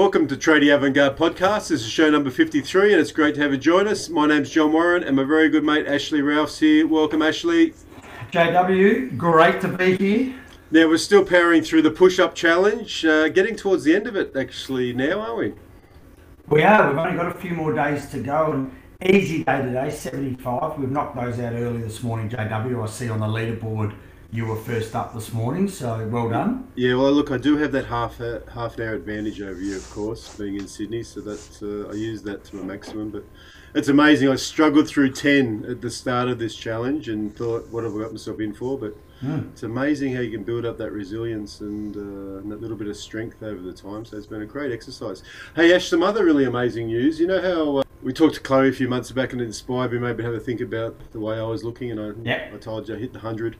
Welcome to Tradie Avant-Garde Podcast. This is show number 53 and it's great to have you join us. My name's John Warren and my very good mate Ashley Ralphs here. Welcome Ashley. JW, great to be here. Now we're still powering through the push-up challenge, uh, getting towards the end of it actually now, aren't we? We are. We've only got a few more days to go and easy day today, 75. We've knocked those out early this morning, JW. I see on the leaderboard you were first up this morning, so well done. Yeah, well, look, I do have that half a, half an hour advantage over you, of course, being in Sydney. So that's uh, I use that to my maximum. But it's amazing. I struggled through ten at the start of this challenge and thought, what have I got myself in for? But mm. it's amazing how you can build up that resilience and, uh, and, that little bit of strength over the time. So it's been a great exercise. Hey, Ash, some other really amazing news. You know how. Uh, we talked to Chloe a few months back and it inspired me maybe have a think about the way I was looking and I, yep. I told you I hit the 100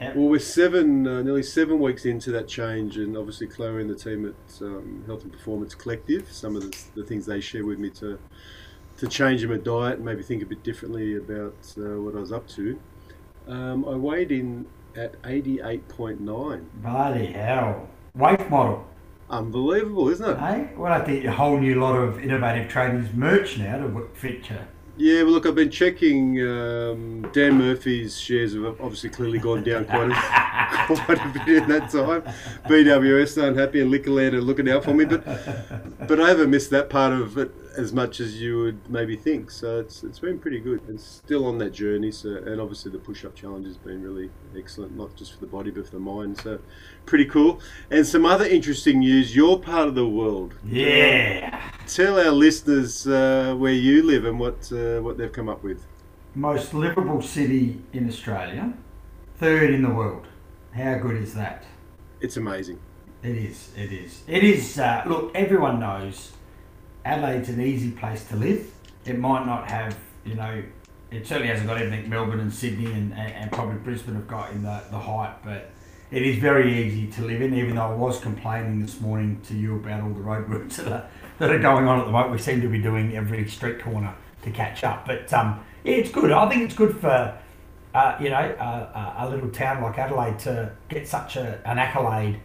well, we're seven, uh, nearly seven weeks into that change, and obviously Chloe and the team at um, Health and Performance Collective, some of the, the, things they share with me to to change my diet and maybe think a bit differently about uh, what I was up to. Um, I weighed in at 88.9. Bloody hell. Weight model. Unbelievable, isn't it? Hey? Well, I think a whole new lot of Innovative Tradies merch now to fit you. Yeah, well, look, I've been checking. Um, Dan Murphy's shares have obviously clearly gone down quite a, quite a bit in that time. BWS are unhappy and Liquorland are looking out for me, but but I haven't missed that part of it as much as you would maybe think. So it's it's been pretty good and still on that journey. So and obviously the push-up challenge has been really excellent, not just for the body but for the mind. So pretty cool. And some other interesting news. Your part of the world. Yeah. Tell our listeners uh, where you live and what uh, what they've come up with. Most livable city in Australia, third in the world. How good is that? It's amazing. It is. It is. It is. Uh, look, everyone knows Adelaide's an easy place to live. It might not have, you know, it certainly hasn't got everything Melbourne and Sydney and, and, and probably Brisbane have got in the, the height, but it is very easy to live in. Even though I was complaining this morning to you about all the road routes that are, that are going on at the moment, we seem to be doing every street corner to catch up. But um, yeah, it's good. I think it's good for uh, you know, uh, a little town like Adelaide to get such a, an accolade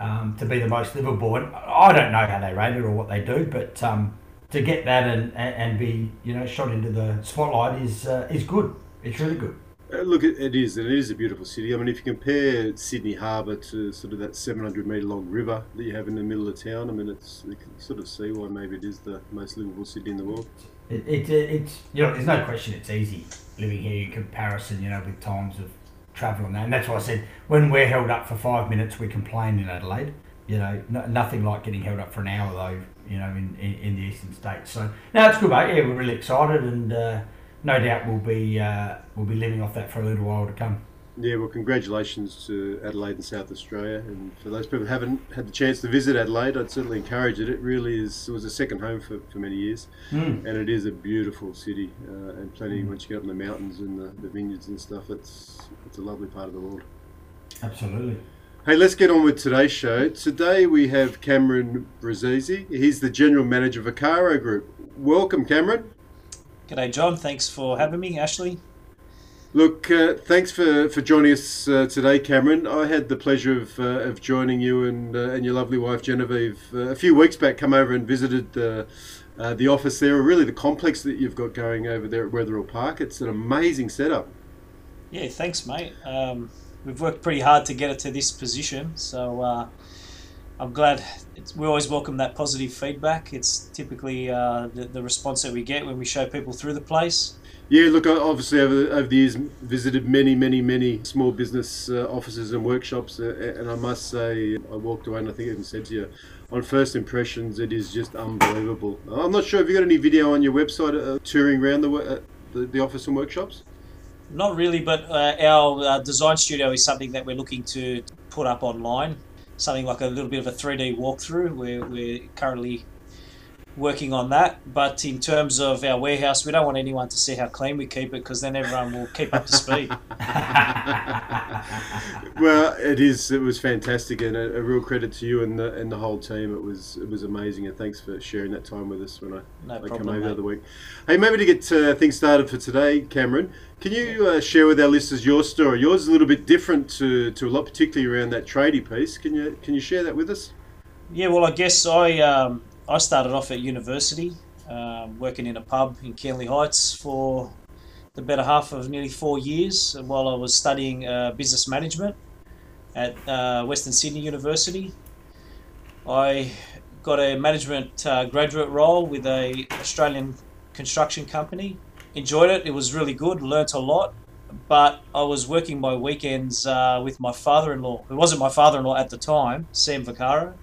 um, to be the most livable. And I don't know how they rate it or what they do, but um, to get that and, and, and be, you know, shot into the spotlight is uh, is good. It's really good. Uh, look, it, is. It is a beautiful city. I mean, if you compare Sydney Harbour to sort of that 700 metre long river that you have in the middle of town, I mean, it's you can sort of see why maybe it is the most livable city in the world. It, it, it's you know, there's no question it's easy living here in comparison, you know, with times of travel on that. And that's why I said when we're held up for five minutes, we complain in Adelaide. You know, no, nothing like getting held up for an hour though. You know, in, in, in the eastern states. So no, it's good, mate. Yeah, we're really excited, and uh, no doubt we'll be uh, we'll be living off that for a little while to come. Yeah, well, congratulations to Adelaide and South Australia. And for those people who haven't had the chance to visit Adelaide, I'd certainly encourage it. It really is. It was a second home for, for many years, Mm. and it is a beautiful city. Uh, and plenty once you get up in the mountains and the, the vineyards and stuff. It's it's a lovely part of the world. Absolutely. Hey, let's get on with today's show. Today we have Cameron Brazizi. He's the general manager of Vaccaro Group. Welcome, Cameron. G'day, John. Thanks for having me, Ashley. Look, uh, thanks for, for joining us uh, today, Cameron. I had the pleasure of, uh, of joining you and, uh, and your lovely wife Genevieve uh, a few weeks back. Come over and visited the uh, the office there, or really the complex that you've got going over there at Wetherill Park. It's an amazing setup. Yeah, thanks, mate. Um, we've worked pretty hard to get it to this position, so I'm glad. We always welcome that positive feedback. It's typically the, the response that we get when we show people through the place. Yeah, look, obviously over, over the years visited many, many, many small business uh, offices and workshops, uh, and I must say, I walked away and I think I even said to you, on first impressions, it is just unbelievable. I'm not sure if you got any video on your website uh, touring around the, uh, the the office and workshops. Not really, but uh, our uh, design studio is something that we're looking to put up online. Something like a little bit of a 3D walkthrough. We're, we're currently working on that. But in terms of our warehouse, we don't want anyone to see how clean we keep it because then everyone will keep up to speed. well, it is. It was fantastic, and a, a real credit to you and the and the whole team. It was it was amazing, and thanks for sharing that time with us when I, No I come problem, over the other week. Hey, maybe to get uh, things started for today, Cameron, can you uh, share with our listeners your story? Yours is a little bit different to, to a lot, particularly around that tradie piece. Can you can you share that with us? Yeah, well, I guess I um, I started off at university, um, working in a pub in Canley Heights for the better half of nearly four years while I was studying uh, business management at uh, Western Sydney University. I got a management uh, graduate role with a Australian construction company. Enjoyed it. It was really good. Learnt a lot. But I was working my weekends uh, with my father-in-law. It wasn't my father-in-law at the time, Sam Vaccaro.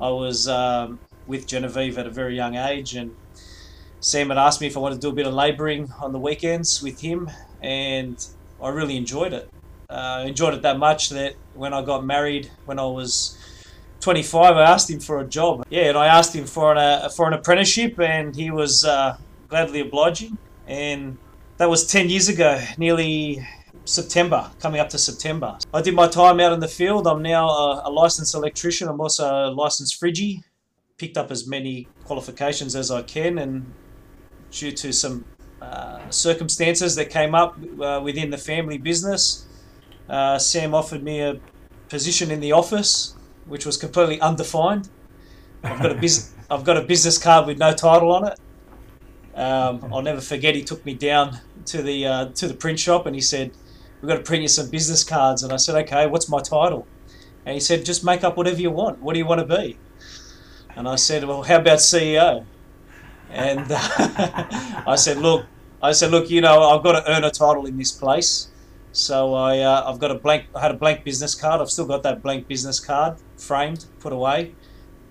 I was um, with Genevieve at a very young age, and Sam had asked me if I wanted to do a bit of labouring on the weekends with him, and I really enjoyed it. Uh, enjoyed it that much that when I got married, when I was 25, I asked him for a job. Yeah, and I asked him for an uh, for an apprenticeship, and he was uh, gladly obliging. And that was 10 years ago, nearly September, coming up to September. I did my time out in the field. I'm now a, a licensed electrician. I'm also a licensed friggy. Picked up as many qualifications as I can, and due to some uh, circumstances that came up uh, within the family business, uh, Sam offered me a position in the office, which was completely undefined. I've got a business. I've got a business card with no title on it. Um, I'll never forget. He took me down to the uh, to the print shop and he said, "We've got to print you some business cards." And I said, "Okay, what's my title?" And he said, "Just make up whatever you want. What do you want to be?" And I said, "Well, how about CEO?" And uh, I said, "Look, I said, look, you know, I've got to earn a title in this place." So I, uh, I've got a blank. I had a blank business card. I've still got that blank business card framed, put away,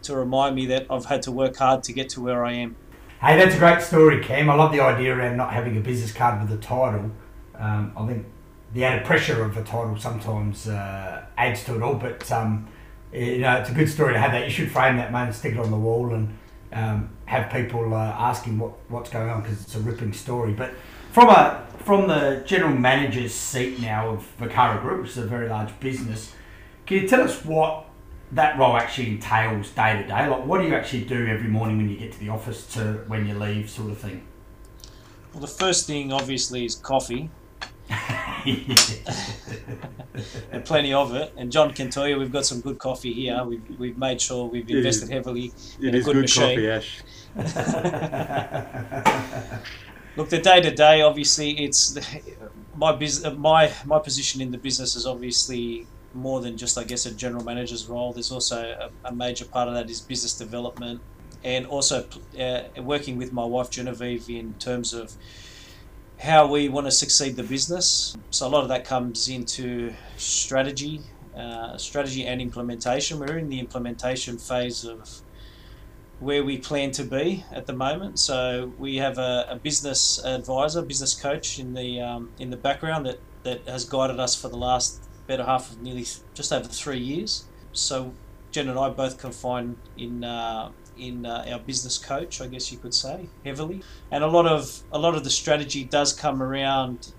to remind me that I've had to work hard to get to where I am. Hey, that's a great story, Cam. I love the idea around not having a business card with a title. Um, I think the added pressure of a title sometimes uh, adds to it all, but um, you know, it's a good story to have that. You should frame that, man, and stick it on the wall and um, have people uh, asking what, what's going on because it's a ripping story. But from a from the general manager's seat now of Vaccaro Group, which is a very large business, can you tell us what that role actually entails day to day? Like, what do you actually do every morning when you get to the office to when you leave, sort of thing? Well, the first thing obviously is coffee. and plenty of it. And John can tell you we've got some good coffee here. We've, we've made sure we've invested is- heavily It in a good, good machine. coffee, Ash. Look, the day to day, obviously, it's my business. My my position in the business is obviously more than just, I guess, a general manager's role. There's also a, a major part of that is business development, and also uh, working with my wife Genevieve in terms of how we want to succeed the business. So a lot of that comes into strategy, uh, strategy and implementation. We're in the implementation phase of where we plan to be at the moment. So we have a, a business advisor, business coach in the um, in the background that, that has guided us for the last better half of nearly just over three years. So Jen and I both confine in uh, in uh, our business coach, I guess you could say, heavily. And a lot of a lot of the strategy does come around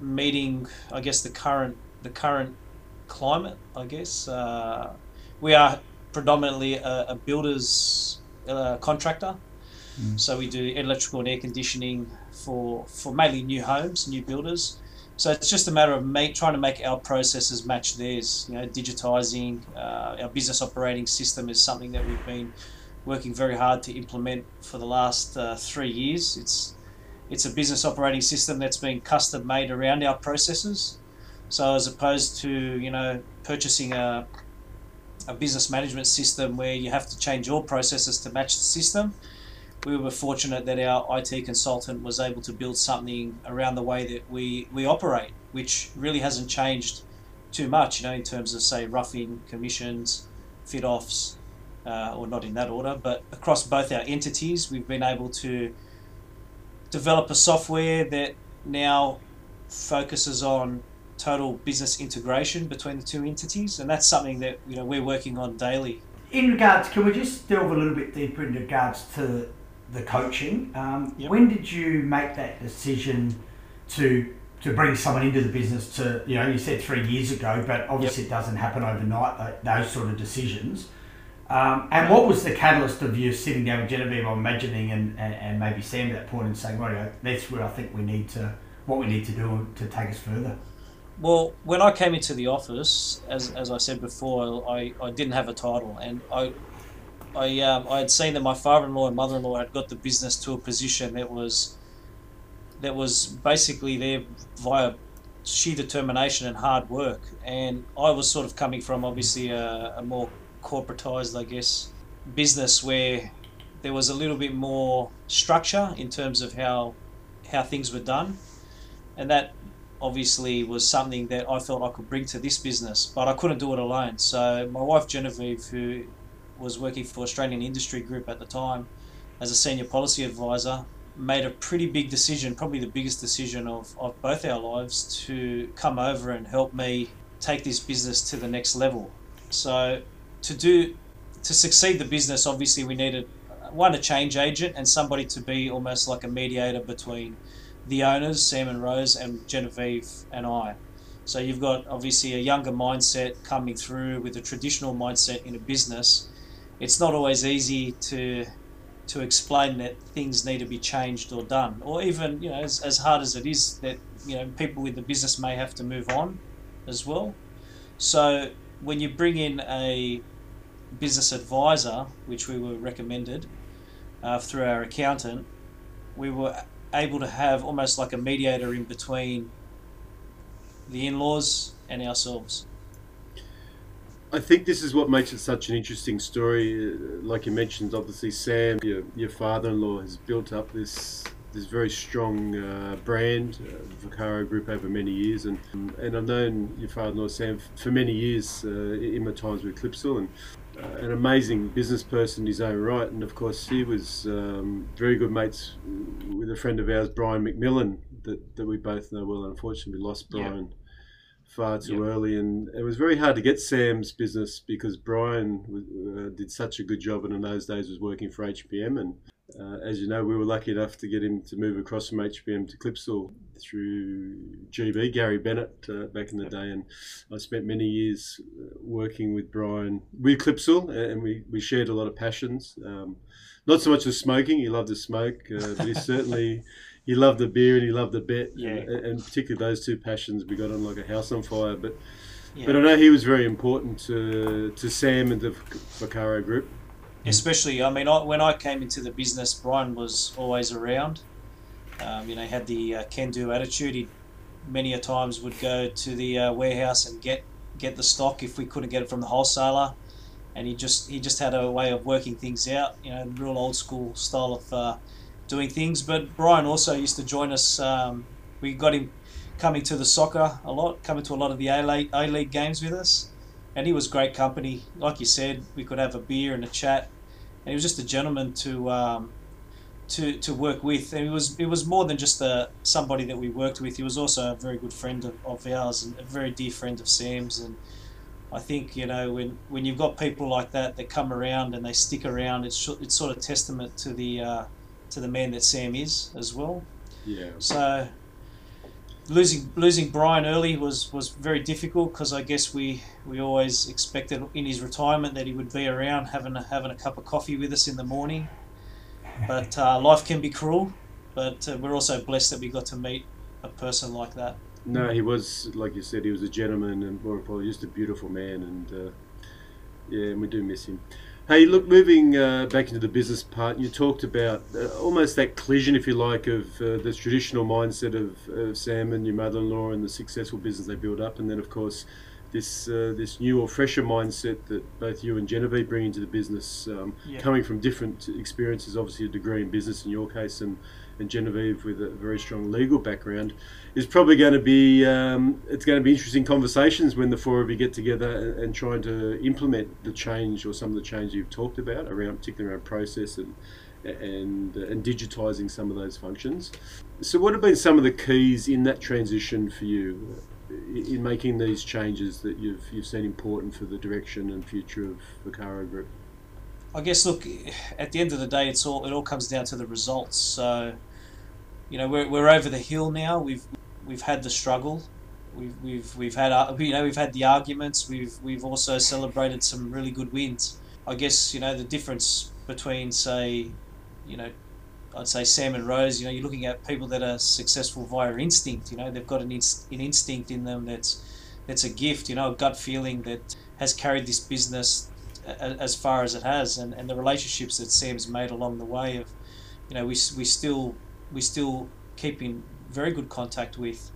meeting, I guess, the current the current climate. I guess uh, we are predominantly a, a builder's uh, contractor. Mm. So we do electrical and air conditioning for for mainly new homes, new builders. So it's just a matter of make, trying to make our processes match theirs. You know, digitizing uh, our business operating system is something that we've been working very hard to implement for the last uh, three years. It's it's a business operating system that's been custom made around our processes. So as opposed to you know purchasing a a business management system where you have to change your processes to match the system, we were fortunate that our IT consultant was able to build something around the way that we, we operate, which really hasn't changed too much, you know, in terms of say roughing commissions, fit offs, uh, or not in that order, but across both our entities, we've been able to develop a software that now focuses on total business integration between the two entities, and that's something that you know we're working on daily. In regards, can we just delve a little bit deeper in regards to the coaching? Um, Yep. When did you make that decision to to bring someone into the business? To you know, you said three years ago, but obviously it doesn't happen overnight. Those sort of decisions. Um, and what was the catalyst of you sitting down with Genevieve, I'm imagining, and, and, and maybe Sam at that point and saying, right, that's where I think we need to, what we need to do to take us further. Well, when I came into the office, as, as I said before, I, I didn't have a title, and I I um, I had seen that my father-in-law and mother-in-law had got the business to a position that was that was basically there via sheer determination and hard work. And I was sort of coming from obviously a, a more corporatized, I guess, business where there was a little bit more structure in terms of how how things were done, and that obviously was something that I felt I could bring to this business, but I couldn't do it alone. So my wife Genevieve, who was working for Australian Industry Group at the time as a senior policy advisor, made a pretty big decision, probably the biggest decision of, of both our lives, to come over and help me take this business to the next level. So to do to succeed the business, obviously we needed uh, one a change agent and somebody to be almost like a mediator between the owners, Sam and Rose, and Genevieve and I. So you've got obviously a younger mindset coming through with a traditional mindset in a business. It's not always easy to to explain that things need to be changed or done, or even you know as, as hard as it is that you know people with the business may have to move on as well. So when you bring in a business advisor, which we were recommended uh, through our accountant, we were able to have almost like a mediator in between the in-laws and ourselves. I think this is what makes it such an interesting story. Uh, Like you mentioned, obviously Sam, your, your father-in-law, has built up this this very strong uh, brand, uh, Vaccaro Group, over many years, and and I've known your father-in-law Sam for many years uh, in my times with Clipsal, and uh, an amazing business person in his own right. And of course, he was um, very good mates with a friend of ours, Brian McMillan, that, that we both know well. Unfortunately, we lost Yeah. Brian far too Yeah. early, and it was very hard to get Sam's business because Brian uh, did such a good job, and in those days was working for HPM. And uh, as you know, we were lucky enough to get him to move across from HPM to Clipsal through GB, Gary Bennett, uh, back in the day. And I spent many years uh, working with Brian with Clipsal, and we, we shared a lot of passions. Um, not so much the smoking; he loved to smoke, uh, but he certainly he loved the beer and he loved the bet, Yeah. and, and particularly those two passions we got on like a house on fire. But Yeah. but I know he was very important to to Sam and the Vaccaro Group. Especially I mean I, when I came into the business Brian was always around. Um, you know had the uh, can do attitude. He many a times would go to the uh, warehouse and get get the stock if we couldn't get it from the wholesaler. And he just he just had a way of working things out you know real old school style of uh, doing things. But Brian also used to join us um, we got him coming to the soccer a lot coming to a lot of the A-League, A-League games with us. And he was great company. Like you said, we could have a beer and a chat, and he was just a gentleman to um, to to work with. And it was it was more than just a somebody that we worked with. He was also a very good friend of, of ours and a very dear friend of Sam's. And I think you know when when you've got people like that that come around and they stick around, it's it's sort of testament to the uh, to the man that Sam is as well. Yeah, So losing losing Brian early was, was very difficult because I guess we, we always expected in his retirement that he would be around having a, having a cup of coffee with us in the morning. But uh, life can be cruel. But uh, we're also blessed that we got to meet a person like that. no, he was like you said, he was a gentleman and more importantly, just a beautiful man. And uh, yeah, we do miss him. Hey, look, moving uh, back into the business part, you talked about uh, almost that collision, if you like, of uh, the traditional mindset of, of Sam and your mother-in-law and the successful business they built up, and then of course this uh, this new or fresher mindset that both you and Genevieve bring into the business, um, Yeah. coming from different experiences, obviously a degree in business in your case, and and Genevieve with a very strong legal background, is probably going to be um, it's going to be interesting conversations when the four of you get together and, and trying to implement the change or some of the change you've talked about around particularly around process and and and digitizing some of those functions. So, what have been some of the keys in that transition for you in making these changes that you've you've seen important for the direction and future of the Vaccaro Group? I guess look, at the end of the day, it's all it all comes down to the results. So, you know, we're, we're over the hill now. We've we've had the struggle. We've, we've, we've had uh, you know we've had the arguments. We've we've also celebrated some really good wins. I guess you know the difference between say, you know, I'd say Sam and Rose. You know, you're looking at people that are successful via instinct. You know, they've got an, inst- an instinct in them that's that's a gift. You know, a gut feeling that has carried this business as far as it has, and, and the relationships that Sam's made along the way of, you know, we, we still we still keep in very good contact with.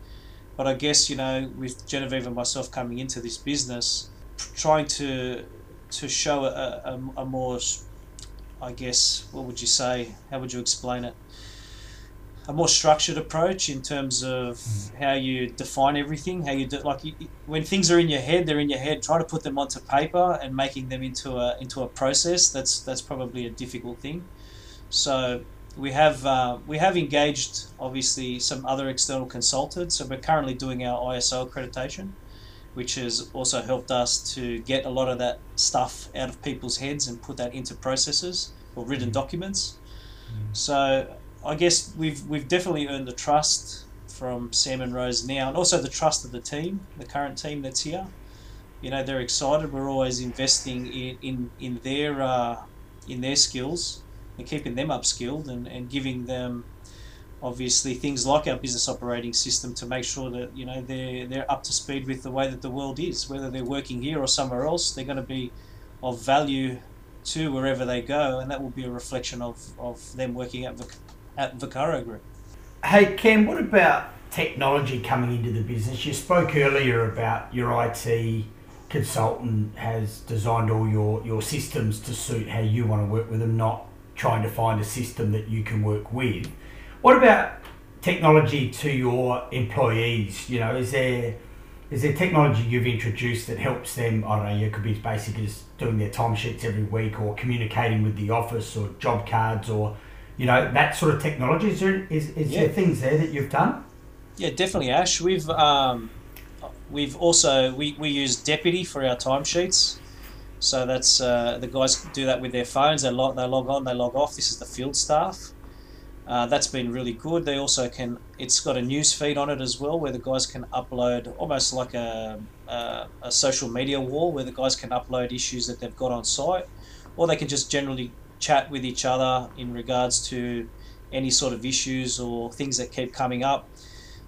But I guess you know, with Genevieve and myself coming into this business, trying to to show a, a, a more, I guess, what would you say? How would you explain it? A more structured approach in terms of mm. how you define everything. How you do like you, when things are in your head, they're in your head. Try to put them onto paper and making them into a into a process. That's that's probably a difficult thing. So we have uh, we have engaged obviously some other external consultants. So we're currently doing our ISO accreditation, which has also helped us to get a lot of that stuff out of people's heads and put that into processes or written mm. documents. Mm. So I guess we've we've definitely earned the trust from Sam and Rose now, and also the trust of the team, the current team that's here. You know, they're excited. We're always investing in in, in their uh, in their skills and keeping them upskilled and, and giving them obviously things like our business operating system to make sure that you know they're they're up to speed with the way that the world is. Whether they're working here or somewhere else, they're going to be of value to wherever they go, and that will be a reflection of, of them working at at Vaccaro Group. Hey, Ken, what about technology coming into the business? You spoke earlier about your IT consultant has designed all your, your systems to suit how you want to work with them, not trying to find a system that you can work with. What about technology to your employees? You know, is there is there technology you've introduced that helps them? I don't know. You could be as basic as doing their timesheets every week, or communicating with the office, or job cards, or you know that sort of technology. Is there is, is yeah. there things there that you've done? Yeah, definitely, Ash. We've um, we've also we, we use Deputy for our timesheets. So that's uh, the guys do that with their phones. They log they log on, they log off. This is the field staff. Uh, that's been really good. They also can. It's got a news feed on it as well, where the guys can upload almost like a, a, a social media wall, where the guys can upload issues that they've got on site, or they can just generally chat with each other in regards to any sort of issues or things that keep coming up.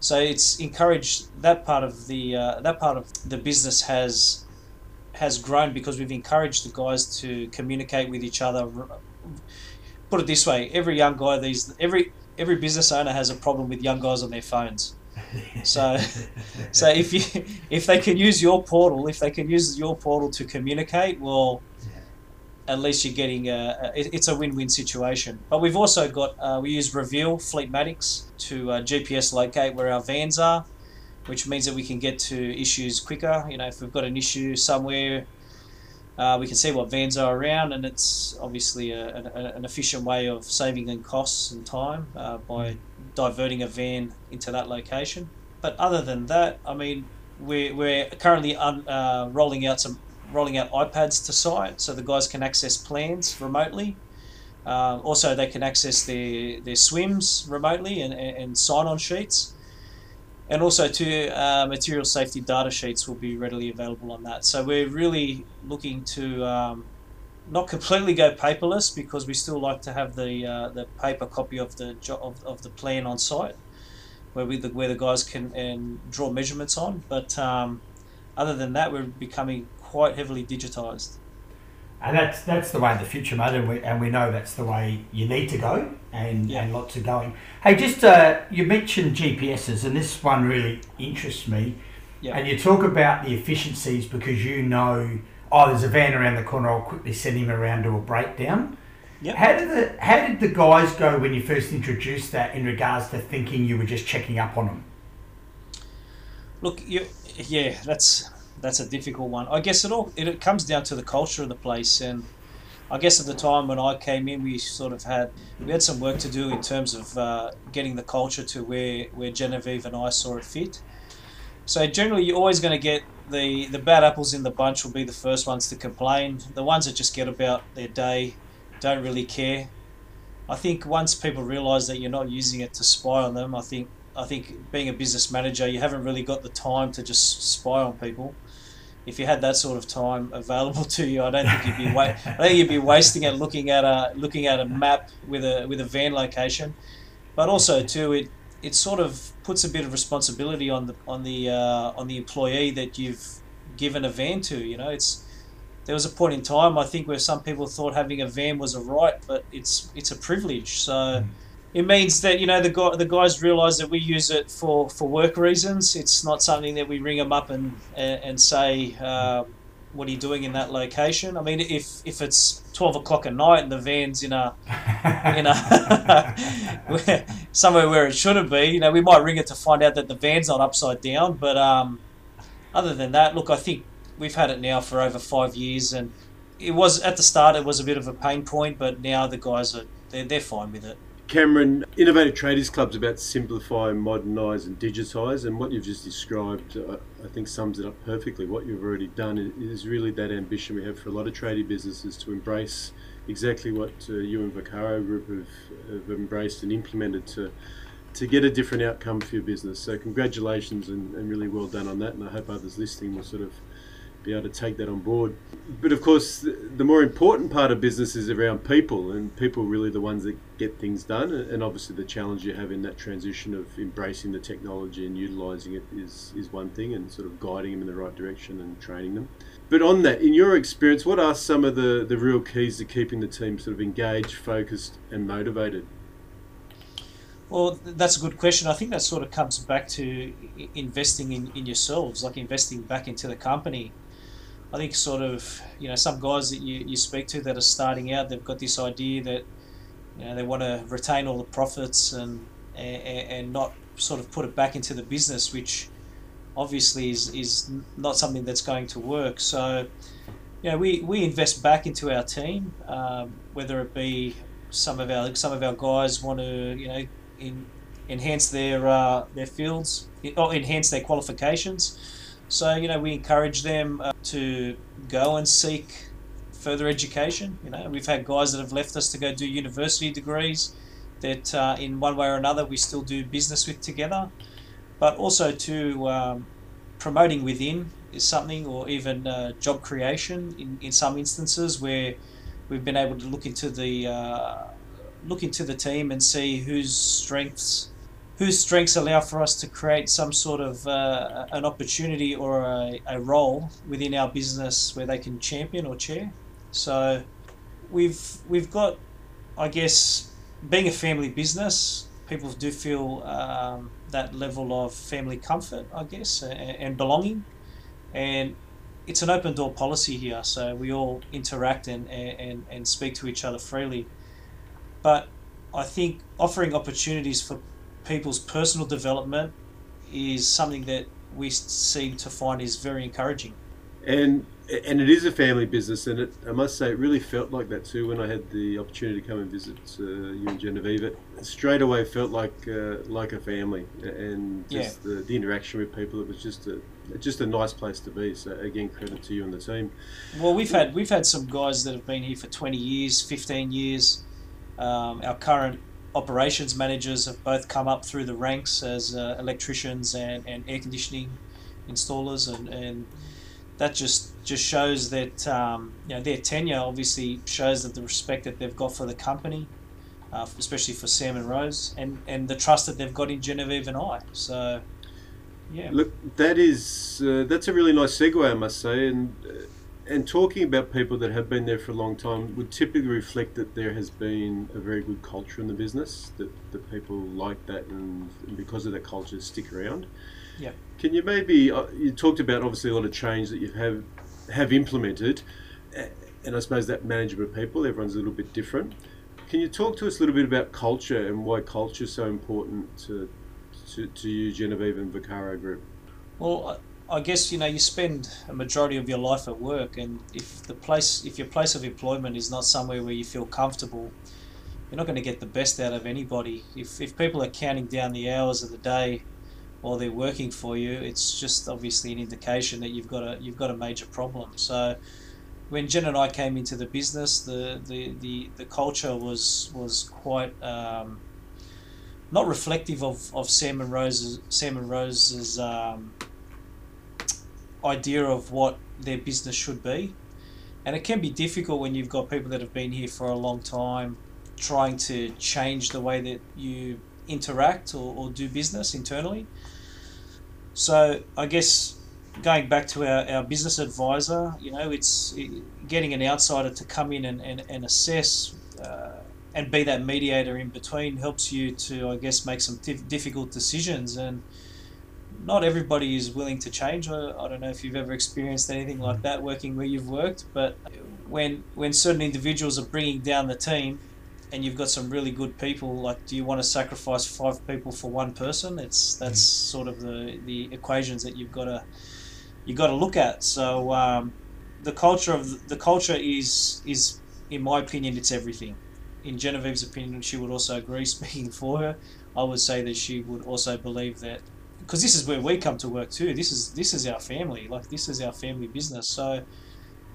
So it's encouraged that part of the uh, that part of the business has has grown because we've encouraged the guys to communicate with each other. Put it this way: every young guy these every every business owner has a problem with young guys on their phones. So, so if you if they can use your portal, if they can use your portal to communicate, well, at least you're getting a, it's a win-win situation. But we've also got uh, we use Reveal Fleetmatics to uh, GPS locate where our vans are, which means that we can get to issues quicker. You know, if we've got an issue somewhere, uh, we can see what vans are around, and it's obviously a, a, an efficient way of saving in costs and time uh, by diverting a van into that location. But other than that, I mean, we're, we're currently un, uh, rolling out some rolling out iPads to site so the guys can access plans remotely. Uh, also, they can access their, their swims remotely and, and sign on sheets. And also, to uh, material safety data sheets will be readily available on that. So, we're really looking to um, not completely go paperless because we still like to have the, uh, the paper copy of the, of, of the plan on site where, we, the, where the guys can and draw measurements on. But um, other than that, we're becoming quite heavily digitised. And that's that's the way of the future, mate, and we, and we know that's the way you need to go, and, yeah. and lots are going. Hey, just uh, you mentioned GPSs, and this one really interests me. Yeah. And you talk about the efficiencies because you know, oh, there's a van around the corner. I'll quickly send him around to a breakdown. Yep. How did the how did the guys go when you first introduced that in regards to thinking you were just checking up on them? Look, you, yeah, that's that's a difficult one. I guess it all it, it comes down to the culture of the place, and I guess at the time when I came in, we sort of had we had some work to do in terms of uh, getting the culture to where where Genevieve and I saw it fit. So generally, you're always going to get the the bad apples in the bunch will be the first ones to complain. The ones that just get about their day, don't really care. I think once people realise that you're not using it to spy on them, I think I think being a business manager, you haven't really got the time to just spy on people if you had that sort of time available to you, I don't think you'd be wa- I think you'd be wasting it looking at a looking at a map with a with a van location. But also too, it it sort of puts a bit of responsibility on the on the uh, on the employee that you've given a van to. You know, it's there was a point in time I think where some people thought having a van was a right, but it's it's a privilege. So mm. It means that you know the guy, the guys realise that we use it for, for work reasons. It's not something that we ring them up and and, and say. Uh, what are you doing in that location? I mean, if if it's twelve o'clock at night and the van's in a in a somewhere where it shouldn't be, you know, we might ring it to find out that the van's not upside down. But um, other than that, look, I think we've had it now for over five years, and it was at the start it was a bit of a pain point, but now the guys are they're, they're fine with it. Cameron, Innovative Tradies Club's about simplify, modernise, and digitise, and what you've just described, uh, I think, sums it up perfectly. What you've already done is really that ambition we have for a lot of tradie businesses to embrace exactly what uh, you and Vaccaro Group have, have embraced and implemented to to get a different outcome for your business. So congratulations and, and really well done on that, and I hope others listening will sort of be able to take that on board. But of course, the more important part of business is around people, and people are really the ones that get things done. And obviously, the challenge you have in that transition of embracing the technology and utilising it is is one thing, and sort of guiding them in the right direction and training them. But on that, in your experience, what are some of the, the real keys to keeping the team sort of engaged, focused, and motivated? Well, that's a good question. I think that sort of comes back to investing in, in yourselves, like investing back into the company. I think sort of you know some guys that you, you speak to that are starting out, they've got this idea that you know they want to retain all the profits and and, and not sort of put it back into the business, which obviously is, is not something that's going to work. So you know we, we invest back into our team, um, whether it be some of our some of our guys want to you know in, enhance their uh, their fields or enhance their qualifications so you know, we encourage them uh, to go and seek further education. You know, we've had guys that have left us to go do university degrees that, uh, in one way or another, we still do business with together. But also to um, promoting within is something, or even uh, job creation in, in some instances where we've been able to look into the uh, look into the team and see whose strengths whose strengths allow for us to create some sort of uh, an opportunity or a, a role within our business where they can champion or chair. So we've we've got, I guess, being a family business, people do feel um, that level of family comfort, I guess, and, and belonging, and it's an open door policy here. So we all interact and, and, and speak to each other freely, but I think offering opportunities for people's personal development is something that we seem to find is very encouraging. And and it is a family business, and it, I must say it really felt like that too when I had the opportunity to come and visit uh, you and Genevieve. It straight away felt like uh, like a family, and just yeah. the, the interaction with people. It was just a just a nice place to be. So again, credit to you and the team. Well, we've had we've had some guys that have been here for twenty years, fifteen years. Um, our current operations managers have both come up through the ranks as uh, electricians and, and air conditioning installers and, and that just just shows that um, you know their tenure obviously shows that the respect that they've got for the company uh, especially for Sam and Rose and, and the trust that they've got in Genevieve and I. So yeah. Look that is uh, that's a really nice segue I must say and uh, and talking about people that have been there for a long time would typically reflect that there has been a very good culture in the business, that, the people like that and, and because of that culture stick around. Yeah. Can you maybe, uh, you talked about obviously a lot of change that you have, have implemented, and I suppose that management of people, everyone's a little bit different. Can you talk to us a little bit about culture and why culture is so important to, to, to you, Genevieve and Vaccaro Group? Well, I guess you know you spend a majority of your life at work, and if the place, if your place of employment is not somewhere where you feel comfortable, you're not going to get the best out of anybody. If if people are counting down the hours of the day while they're working for you, it's just obviously an indication that you've got a you've got a major problem. So when Jen and I came into the business, the the, the, the culture was was quite um, not reflective of, of Sam and Rose's Sam and Rose's um, idea of what their business should be. And it can be difficult when you've got people that have been here for a long time trying to change the way that you interact or, or do business internally. So I guess going back to our, our business advisor, you know, it's getting an outsider to come in and, and, and assess uh, and be that mediator in between helps you to, I guess, make some dif- difficult decisions. And not everybody is willing to change. I, I don't know if you've ever experienced anything like that working where you've worked, but when when certain individuals are bringing down the team, and you've got some really good people, like do you want to sacrifice five people for one person? It's that's mm. sort of the the equations that you've got to you got to look at. So um, the culture of the culture is is in my opinion it's everything. In Genevieve's opinion, she would also agree. Speaking for her, I would say that she would also believe that because this is where we come to work too. This is this is our family. Like this is our family business. So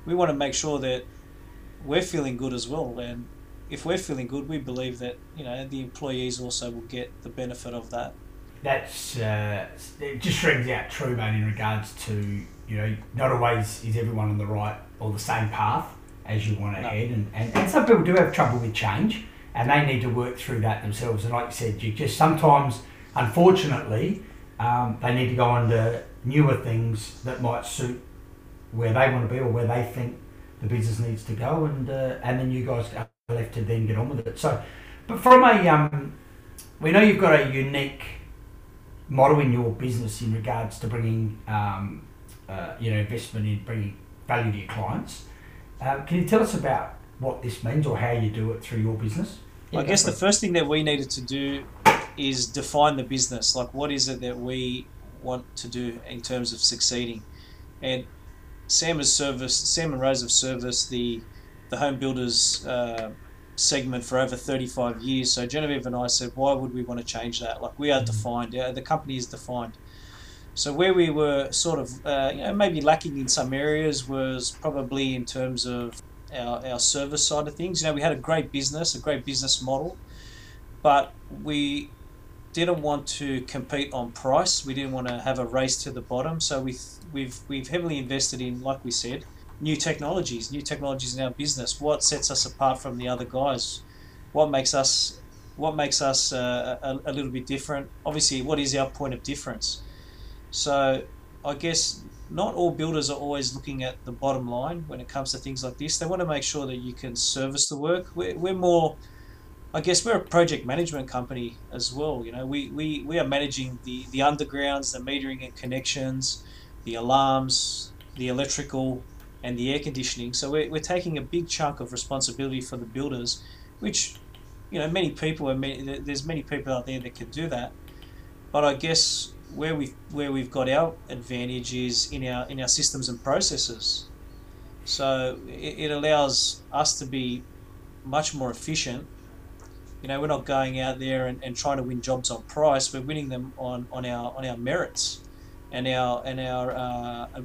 we want to make sure that we're feeling good as well. And if we're feeling good, we believe that you know the employees also will get the benefit of that. That's uh, it. Just rings out true, mate. In regards to you know, not always is everyone on the right or the same path as you want to no. head, and, and and some people do have trouble with change, and they need to work through that themselves. And like you said, you just sometimes, unfortunately, um, they need to go on to newer things that might suit where they want to be or where they think the business needs to go, and uh, and then you guys are left to then get on with it. So, but from a um, we know you've got a unique model in your business in regards to bringing um, uh, you know investment in bringing value to your clients. Uh, can you tell us about what this means or how you do it through your business? I guess the first thing that we needed to do is define the business. Like, what is it that we want to do in terms of succeeding? And Sam has serviced, Sam and Rose have serviced the the home builders uh, segment for over 35 years. So Genevieve and I said, why would we want to change that? Like we are mm-hmm. defined, yeah, the company is defined. So where we were sort of, uh, you know, maybe lacking in some areas was probably in terms of our, our service side of things. You know, we had a great business, a great business model, but we didn't want to compete on price. We didn't want to have a race to the bottom. So we we've we've heavily invested in, like we said, new technologies, new technologies in our business. What sets us apart from the other guys? What makes us what makes us uh, a, a little bit different? Obviously, what is our point of difference? So, I guess not all builders are always looking at the bottom line when it comes to things like this. They want to make sure that you can service the work. We're, we're more, I guess, we're a project management company as well. You know, we, we, we are managing the, the undergrounds, the metering and connections, the alarms, the electrical, and the air conditioning. So we're, we're taking a big chunk of responsibility for the builders, which, you know, many people, are there's many people out there that can do that. But I guess where we've, where we've got our advantage is in our, in our systems and processes. So it, it allows us to be much more efficient. You know, we're not going out there and, and trying to win jobs on price. We're winning them on, on our on our merits and our and our uh,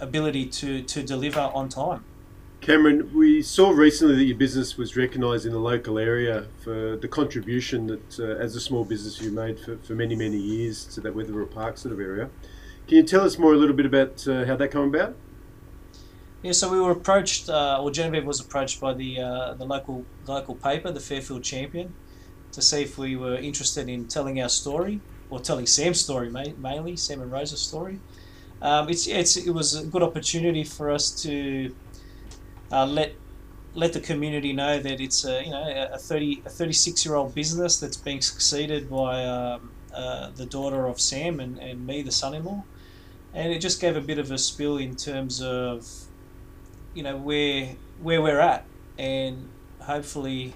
ability to, to deliver on time. Cameron, we saw recently that your business was recognised in the local area for the contribution that, uh, as a small business, you made for, for many, many years to that Wetherill Park sort of area. Can you tell us more a little bit about uh, how that came about? Yeah, so we were approached, uh, or Genevieve was approached by the uh, the local local paper, the Fairfield Champion, to see if we were interested in telling our story, or telling Sam's story mainly, Sam and Rosa's story. Um, it's, it's it was a good opportunity for us to uh, let let the community know that it's a you know a 30 a 36 year old business that's being succeeded by um, uh, the daughter of Sam and, and me the son-in-law. And it just gave a bit of a spill in terms of you know where where we're at. And hopefully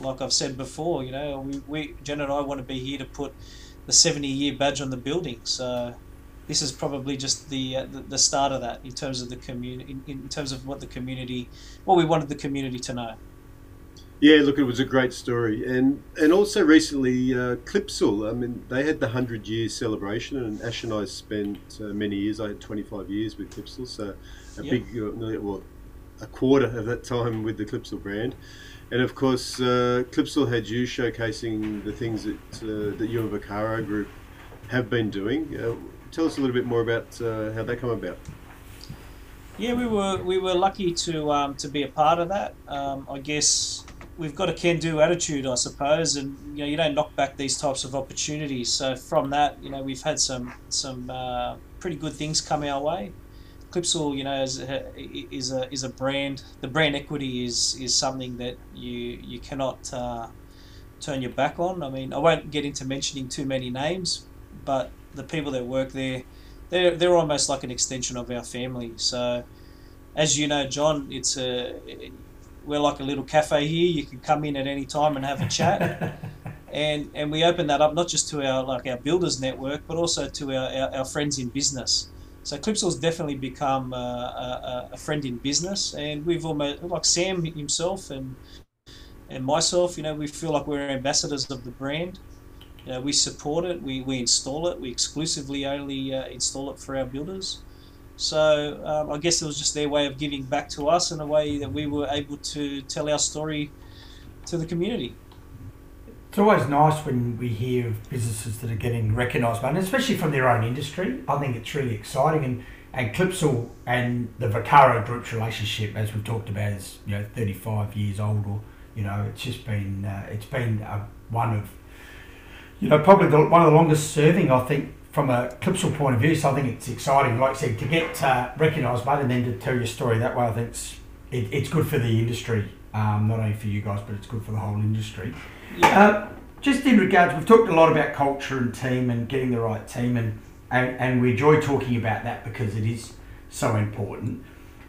like I've said before you know we, we Jen and I want to be here to put the 70 year badge on the building. So this is probably just the, uh, the, the start of that in terms of the community in, in terms of what the community what we wanted the community to know. Yeah look it was a great story. And and also recently uh, Clipsal I mean they had the 100 year celebration and Ash and I spent uh, many years. I had 25 years with Clipsal so a big uh, well a quarter of that time with the Clipsal brand and of course uh, Clipsal had you showcasing the things that uh, that you and Vaccaro Group have been doing uh, tell us a little bit more about uh, how that come about. Yeah, we were we were lucky to um, to be a part of that. Um, I guess we've got a can-do attitude, I suppose, and you know you don't knock back these types of opportunities. So from that, you know, we've had some some uh, pretty good things come our way. Clipsal, you know, is a, is a is a brand. The brand equity is is something that you you cannot uh, turn your back on. I mean, I won't get into mentioning too many names, but the people that work there, they're they're almost like an extension of our family. So, as you know, John, it's a we're like a little cafe here. You can come in at any time and have a chat. and and we open that up not just to our like our builders network, but also to our, our, our friends in business. So Clipsal's definitely become uh, a, a, friend in business, and we've almost like Sam himself and and myself. You know, we feel like we're ambassadors of the brand. You know, we support it, we, we install it, we exclusively only uh, install it for our builders. So um, I guess it was just their way of giving back to us in a way that we were able to tell our story to the community. It's always nice when we hear of businesses that are getting recognised, and especially from their own industry. I think it's really exciting, and and Clipsal and the Vaccaro Group's relationship, as we've talked about, is you know 35 years old, or you know it's just been uh, it's been one of you know probably the, one of the longest serving. I think from a Clipsal point of view, so I think it's exciting. Like I said, to get uh, recognised, but and then to tell your story that way, I think it's it, it's good for the industry, um, not only for you guys, but it's good for the whole industry. Yeah. Uh, just in regards, we've talked a lot about culture and team and getting the right team, and, and, and we enjoy talking about that because it is so important.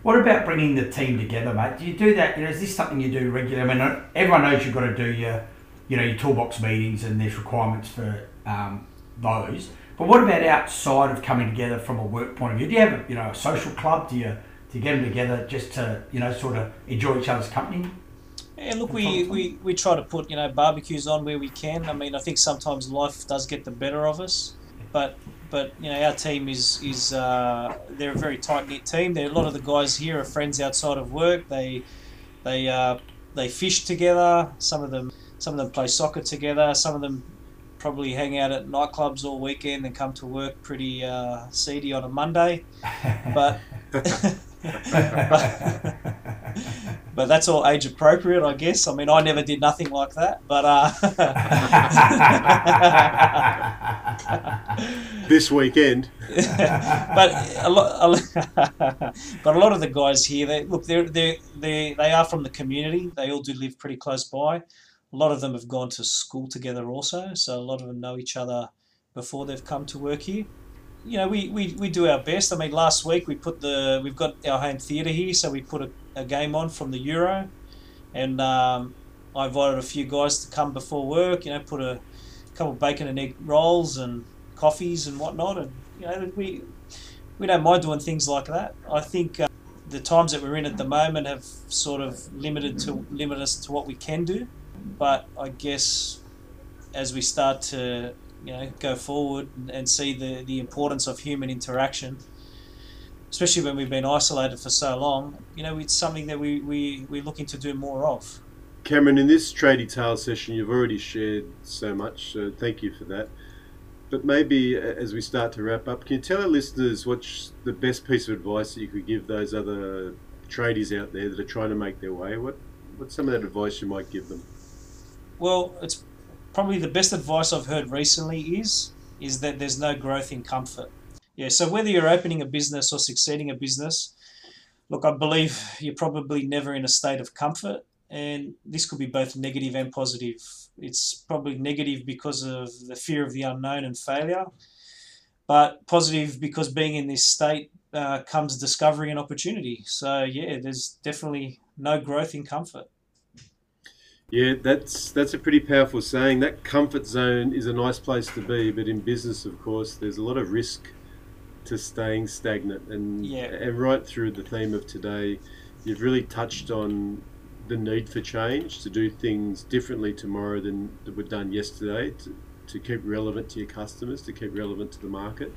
What about bringing the team together, mate? Do you do that? You know, is this something you do regularly? I mean, everyone knows you've got to do your, you know, your toolbox meetings and there's requirements for um, those. But what about outside of coming together from a work point of view? Do you have, a, you know, a social club? Do you do you get them together just to, you know, sort of enjoy each other's company? Yeah, look, we, we, we try to put you know barbecues on where we can. I mean, I think sometimes life does get the better of us, but but you know our team is is uh, they're a very tight knit team. There a lot of the guys here are friends outside of work. They they uh, they fish together. Some of them some of them play soccer together. Some of them probably hang out at nightclubs all weekend and come to work pretty uh, seedy on a Monday. But but, that's all age appropriate, I guess. I mean, I never did nothing like that, but uh, this weekend. but a lot, but a lot of the guys here, they look, they're they they they are from the community. They all do live pretty close by. A lot of them have gone to school together also, so a lot of them know each other before they've come to work here you know, we, we, we do our best. I mean, last week we put the we've got our home theatre here, so we put a, a, game on from the Euro, and um, I invited a few guys to come before work. You know, put a couple of bacon and egg rolls and coffees and whatnot, and you know, we we don't mind doing things like that. I think uh, the times that we're in at the moment have sort of limited to limit us to what we can do, but I guess as we start to you know go forward and see the, the importance of human interaction especially when we've been isolated for so long you know it's something that we, we, we're looking to do more of. Cameron in this tradie tale session you've already shared so much so thank you for that. But maybe as we start to wrap up can you tell our listeners what's the best piece of advice that you could give those other tradies out there that are trying to make their way? What what's some of that advice you might give them? Well it's probably the best advice I've heard recently is is that there's no growth in comfort. Yeah, so whether you're opening a business or succeeding a business, look, I believe you're probably never in a state of comfort, and this could be both negative and positive. It's probably negative because of the fear of the unknown and failure, but positive because being in this state uh, comes discovery and opportunity. So yeah, there's definitely no growth in comfort. Yeah, that's that's a pretty powerful saying. That comfort zone is a nice place to be, but in business, of course, there's a lot of risk to staying stagnant. And yeah. and right through the theme of today, you've really touched on the need for change to do things differently tomorrow than that were done yesterday. To, to keep relevant to your customers, to keep relevant to the market,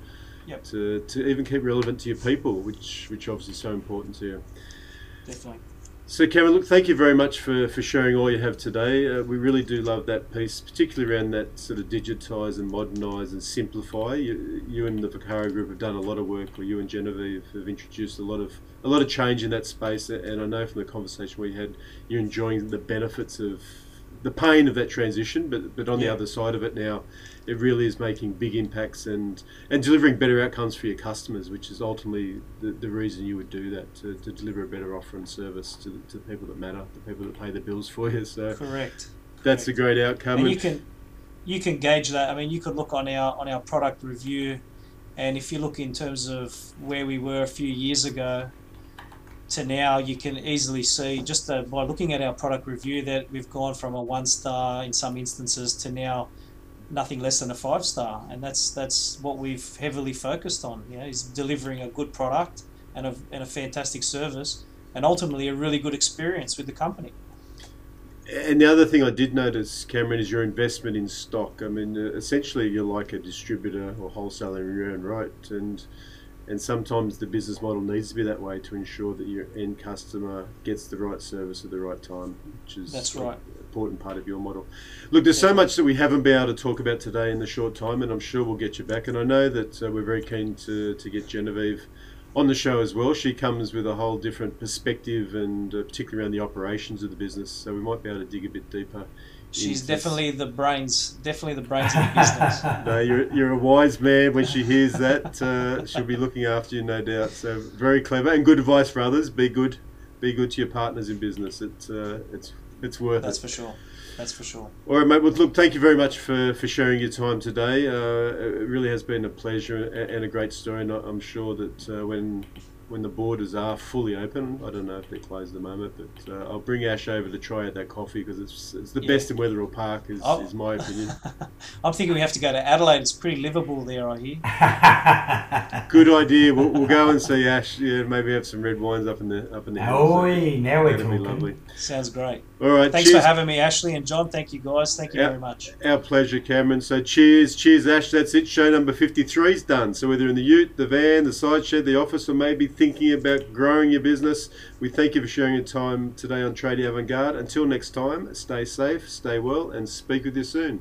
yep. to, to even keep relevant to your people, which which obviously is so important to you. Definitely. So, Cameron, look, thank you very much for, for sharing all you have today. Uh, we really do love that piece, particularly around that sort of digitise and modernise and simplify. You, you and the Vaccaro Group have done a lot of work, or you and Genevieve have introduced a lot of a lot of change in that space. And I know from the conversation we had, you're enjoying the benefits of the pain of that transition, but but on the other side of it now, it really is making big impacts and and delivering better outcomes for your customers, which is ultimately the, the reason you would do that to, to deliver a better offer and service to the, to the people that matter, the people that pay the bills for you. So Correct. that's a great outcome. and you can you can gauge that. I mean, you could look on our on our product review, and if you look in terms of where we were a few years ago to now, you can easily see just uh, by looking at our product review that we've gone from a one star in some instances to now nothing less than a five star, and that's that's what we've heavily focused on. You know, is delivering a good product and a and a fantastic service, and ultimately a really good experience with the company. And the other thing I did notice, Cameron, is your investment in stock. I mean, essentially, you're like a distributor or wholesaler in your own right, and and sometimes the business model needs to be that way to ensure that your end customer gets the right service at the right time, which is That's an important part of your model. Look, there's so much that we haven't been able to talk about today in the short time, and I'm sure we'll get you back. And I know that uh, we're very keen to to get Genevieve on the show as well. She comes with a whole different perspective, and uh, particularly around the operations of the business. So we might be able to dig a bit deeper. She's definitely the brains, definitely the brains of the business. No, you're, you're a wise man. When she hears that, uh, she'll be looking after you, no doubt. So very clever and good advice for others. Be good, be good to your partners in business. It's uh, it's it's worth That's it. for sure. That's for sure. All right, mate. Well, look, thank you very much for, for sharing your time today. Uh, it really has been a pleasure and a great story. And I'm sure that uh, when when the borders are fully open, I don't know if they're closed at the moment, but uh, I'll bring Ash over to try out that coffee because it's it's the Yeah. best in Wetherill Park, is, Oh. is my opinion. I'm thinking we have to go to Adelaide. It's pretty livable there, I hear. Good idea. We'll, we'll go and see Ash. Yeah, maybe have some red wines up in the up in the hills. Oi, now we're That'd be lovely. Sounds great. All right. Thanks cheers. for having me, Ashley and John. Thank you, guys. Thank you Yeah. very much. Our pleasure, Cameron. So cheers, cheers, Ash. That's it. Show number 53 is done. So whether in the ute, the van, the side shed, the office, or maybe thinking about growing your business, we thank you for sharing your time today on Tradie Avant Garde. Until next time, stay safe, stay well, and speak with you soon.